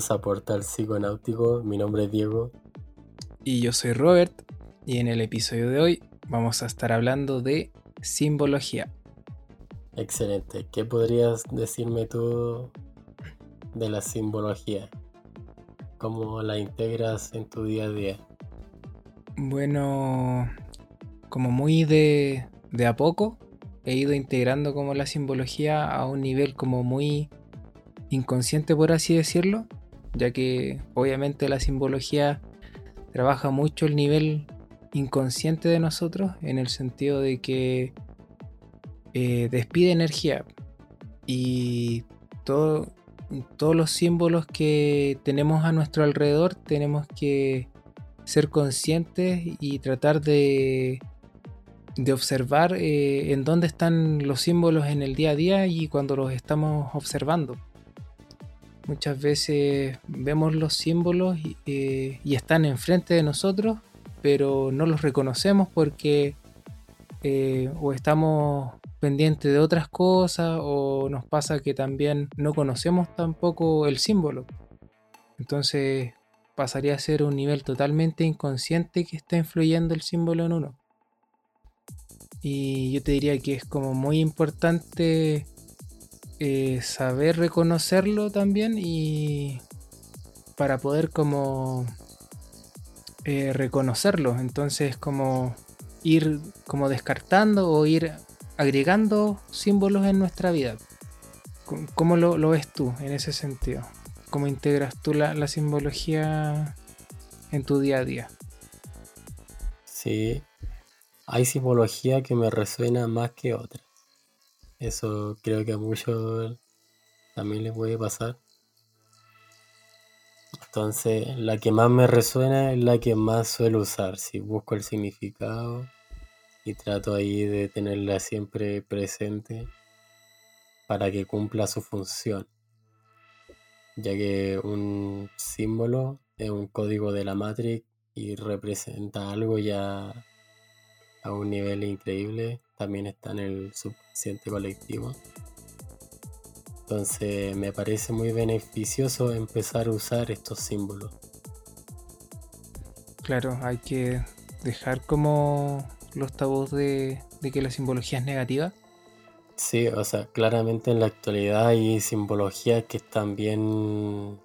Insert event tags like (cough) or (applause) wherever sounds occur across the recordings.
bienvenidos a Portal Psiconáutico. Mi nombre es Diego. Y yo soy Robert. Y en el episodio de hoy vamos a estar hablando de simbología. Excelente. ¿Qué podrías decirme tú de la simbología? ¿Cómo la integras en tu día a día? Bueno, como muy de, de a poco, he ido integrando como la simbología a un nivel como muy inconsciente, por así decirlo, ya que obviamente la simbología trabaja mucho el nivel inconsciente de nosotros en el sentido de que eh, despide energía y todo, todos los símbolos que tenemos a nuestro alrededor tenemos que ser conscientes y tratar de, de observar eh, en dónde están los símbolos en el día a día y cuando los estamos observando. Muchas veces vemos los símbolos eh, y, están enfrente de nosotros, pero no los reconocemos porque eh, o estamos pendientes de otras cosas o nos pasa que también no conocemos tampoco el símbolo. Entonces pasaría a ser un nivel totalmente inconsciente que está influyendo el símbolo en uno. Y yo te diría que es como muy importante eh, saber reconocerlo también y para poder como eh, reconocerlo. Entonces como ir como descartando o ir agregando símbolos en nuestra vida. ¿Cómo lo, ves tú en ese sentido? ¿Cómo integras tú la, la simbología en tu día a día? Sí, hay simbología que me resuena más que otra. Eso creo que a muchos también les puede pasar. Entonces, la que más me resuena es la que más suelo usar. Si busco el significado y trato ahí de tenerla siempre presente para que cumpla su función. Ya que un símbolo es un código de la Matrix y representa algo ya a un nivel increíble también está en el subconsciente colectivo. Entonces me parece muy beneficioso empezar a usar estos símbolos. Claro, hay que dejar como los tabús de, que la simbología es negativa. Sí, o sea, claramente en la actualidad hay simbologías que están bien,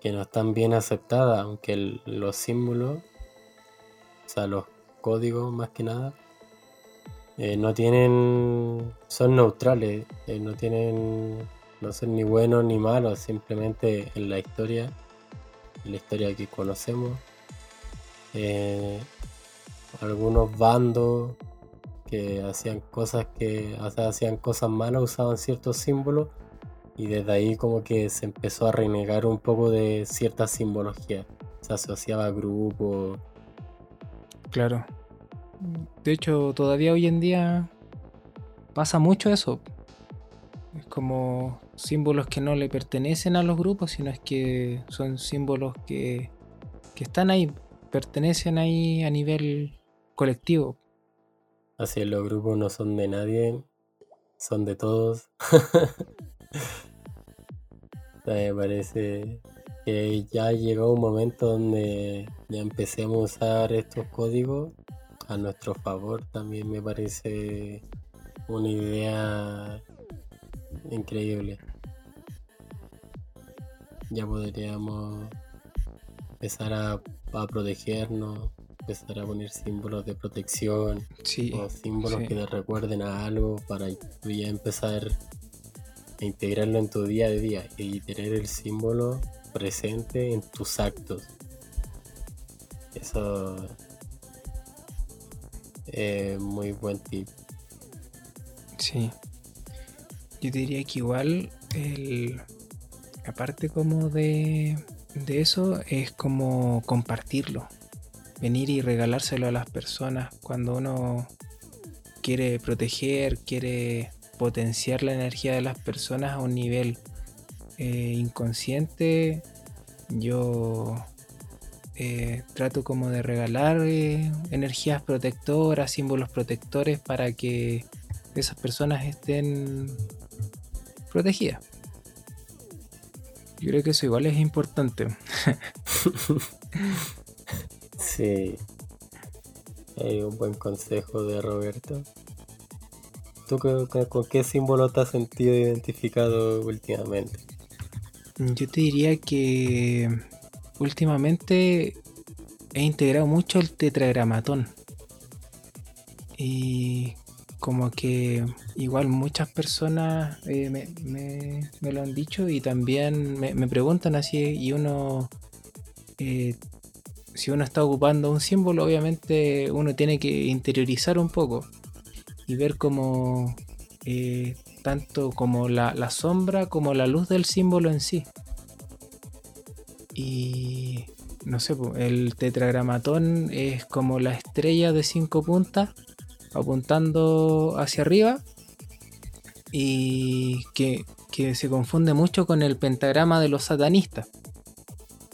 que no están bien aceptadas, aunque los símbolos, o sea, los códigos más que nada, eh, no tienen, son neutrales, eh, no tienen, no son ni buenos ni malos, simplemente en la historia, en la historia que conocemos, eh, algunos bandos que hacían cosas que hacían cosas malas usaban ciertos símbolos y desde ahí como que se empezó a renegar un poco de cierta simbología. Se asociaba a grupos claro de hecho, todavía hoy en día pasa mucho eso. Es como símbolos que no le pertenecen a los grupos, sino es que son símbolos que, que están ahí, pertenecen ahí a nivel colectivo. Así es, los grupos no son de nadie, son de todos. (laughs) Me parece que ya llegó un momento donde ya empecemos a usar estos códigos a nuestro favor también me parece una idea increíble. Ya podríamos empezar a, protegernos, empezar a poner símbolos de protección o símbolos que te recuerden a algo para ya empezar a integrarlo en tu día a día y tener el símbolo presente en tus actos. Eso eh, muy buen tip. Sí. Yo diría que igual el aparte como de, de eso es como compartirlo. Venir y regalárselo a las personas cuando uno quiere proteger, quiere potenciar la energía de las personas a un nivel eh, inconsciente. Yo eh, trato como de regalar eh, energías protectoras, símbolos protectores para que esas personas estén protegidas. Yo creo que eso igual es importante. (laughs) sí. Hay un buen consejo de Roberto. ¿Tú con, qué símbolo te has sentido identificado últimamente? Yo te diría que últimamente he integrado mucho el tetragramatón. Y como que igual muchas personas eh, me, lo han dicho y también me, preguntan así y uno eh, si uno está ocupando un símbolo obviamente uno tiene que interiorizar un poco y ver como eh, tanto como la, sombra como la luz del símbolo en sí y no sé el tetragramatón es como la estrella de cinco puntas apuntando hacia arriba y que, se confunde mucho con el pentagrama de los satanistas.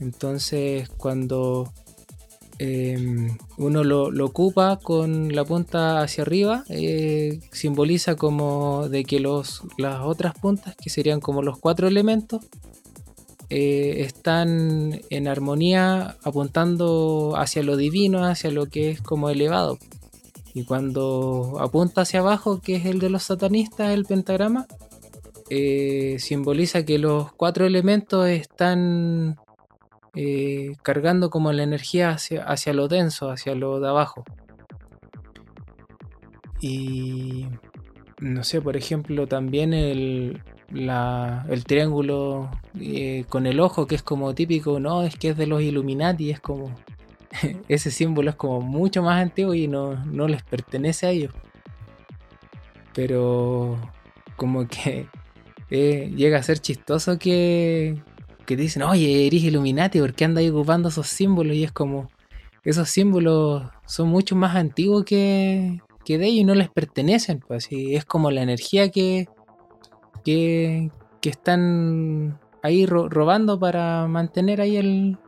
Entonces cuando em, uno lo, ocupa con la punta hacia arriba, eh, simboliza como de que los, las otras puntas, que serían como los cuatro elementos, eh, están en armonía apuntando hacia lo divino, hacia lo que es como elevado. Y cuando apunta hacia abajo, que es el de los satanistas, el pentagrama, eh, simboliza que los cuatro elementos están eh, cargando como la energía hacia, hacia lo denso, hacia lo de abajo. Y no sé, por ejemplo, también el, el triángulo eh, con el ojo, que es como típico, no, es que es de los Illuminati, es como (laughs) ese símbolo es como mucho más antiguo y no, les pertenece a ellos. Pero como que (laughs) eh, llega a ser chistoso que, que dicen, oye, eres Illuminati, ¿por qué andas ocupando esos símbolos? Y es como, esos símbolos son mucho más antiguos que, que de ellos y no les pertenecen. Pues, y es como la energía que, que, que están ahí robando para mantener ahí el,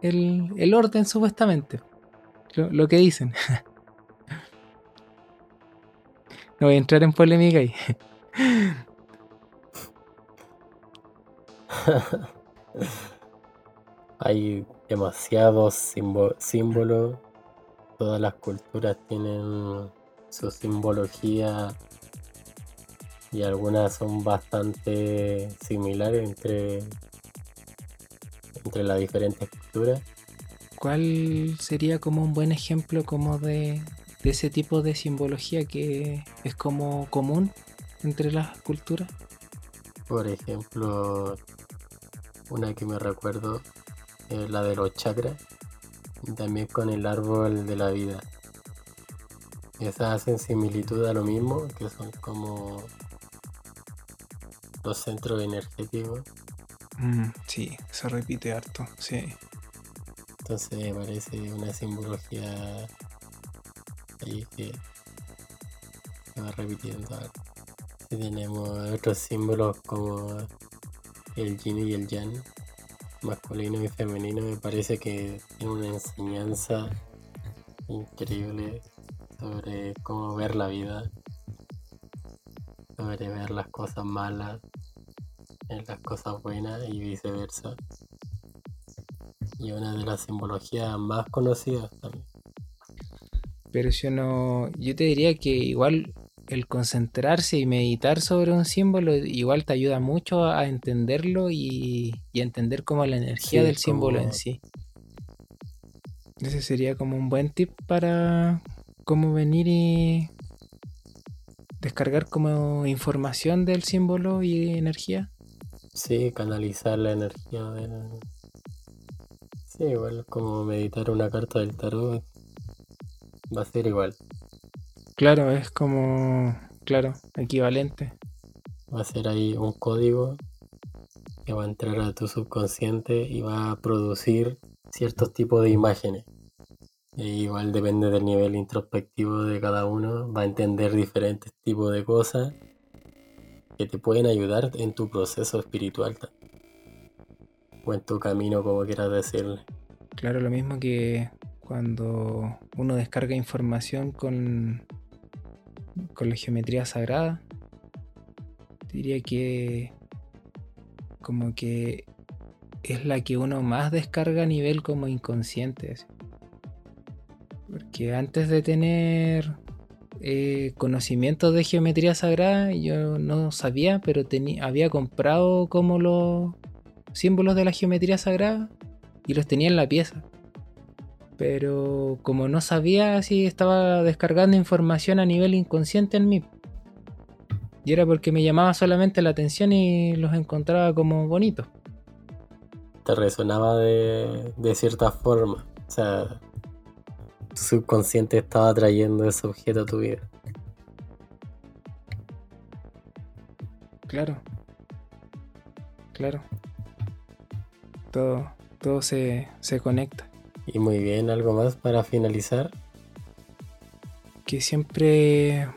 el, orden supuestamente. Lo, que dicen. (laughs) no voy a entrar en polémica ahí. (laughs) Hay demasiados símbolos. Todas las culturas tienen su simbología y algunas son bastante similares entre entre las diferentes culturas. ¿Cuál sería como un buen ejemplo como de, ese tipo de simbología que es como común entre las culturas? Por ejemplo, una que me recuerdo es la de los chakras, y también con el árbol de la vida. Esas hacen similitud a lo mismo, que son como los centros energéticos Mm, sí, se repite harto, sí. Entonces me parece una simbología ahí que se va repitiendo. tenemos otros símbolos como el yin y el yang, masculino y femenino, me parece que tiene una enseñanza increíble sobre cómo ver la vida, sobre ver las cosas malas, en las cosas buenas y viceversa. Y una de las simbologías más conocidas también. Pero yo no. Yo te diría que igual el concentrarse y meditar sobre un símbolo igual te ayuda mucho a entenderlo y, y a entender como la energía del símbolo en sí. Ese sería como un buen tip para cómo venir y descargar como información del símbolo y energía. Sí, canalizar la energía del... Sí, igual como meditar una carta del tarot va a ser igual. Claro, es como, claro, equivalente. Va a ser ahí un código que va a entrar a tu subconsciente y va a producir ciertos tipos de imágenes. E igual depende del nivel introspectivo de cada uno, va a entender diferentes tipos de cosas que te pueden ayudar en tu proceso espiritual o en tu camino, como quieras decirle. Claro, lo mismo que cuando uno descarga información con, con la geometría sagrada, diría que como que es la que uno más descarga a nivel como inconsciente. Porque antes de tener eh, conocimientos de geometría sagrada, yo no sabía, pero había comprado como los símbolos de la geometría sagrada y los tenía en la pieza. Pero como no sabía si estaba descargando información a nivel inconsciente en mí. Y era porque me llamaba solamente la atención y los encontraba como bonitos. Te resonaba de, de cierta forma. O sea, tu subconsciente estaba trayendo ese objeto a tu vida. Claro. Claro. Todo, todo se, se conecta. Y muy bien, ¿algo más para finalizar? Que siempre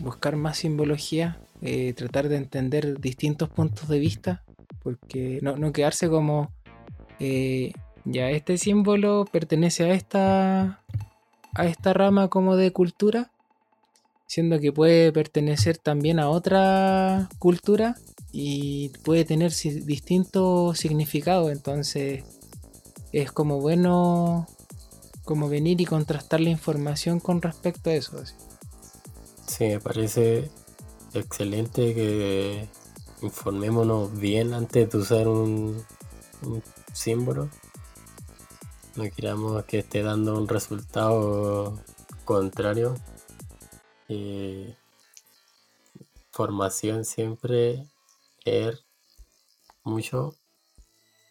buscar más simbología, eh, tratar de entender distintos puntos de vista, porque no, quedarse como, eh, ya este símbolo pertenece a esta, a esta rama como de cultura, siendo que puede pertenecer también a otra cultura y puede tener distintos significados, entonces es como bueno como venir y contrastar la información con respecto a eso. Sí, me parece excelente que informémonos bien antes de usar un, símbolo. No queramos que esté dando un resultado contrario. formación siempre, leer mucho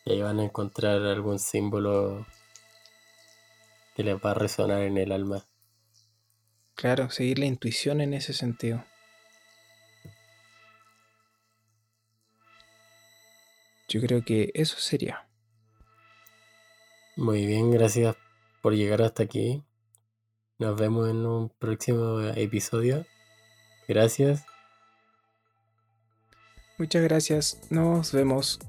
y ahí van a encontrar algún símbolo que les va a resonar en el alma. Claro, seguir la intuición en ese sentido. Yo creo que eso sería. Muy bien, gracias por llegar hasta aquí. Nos vemos en un próximo episodio. Gracias. Muchas gracias. Nos vemos.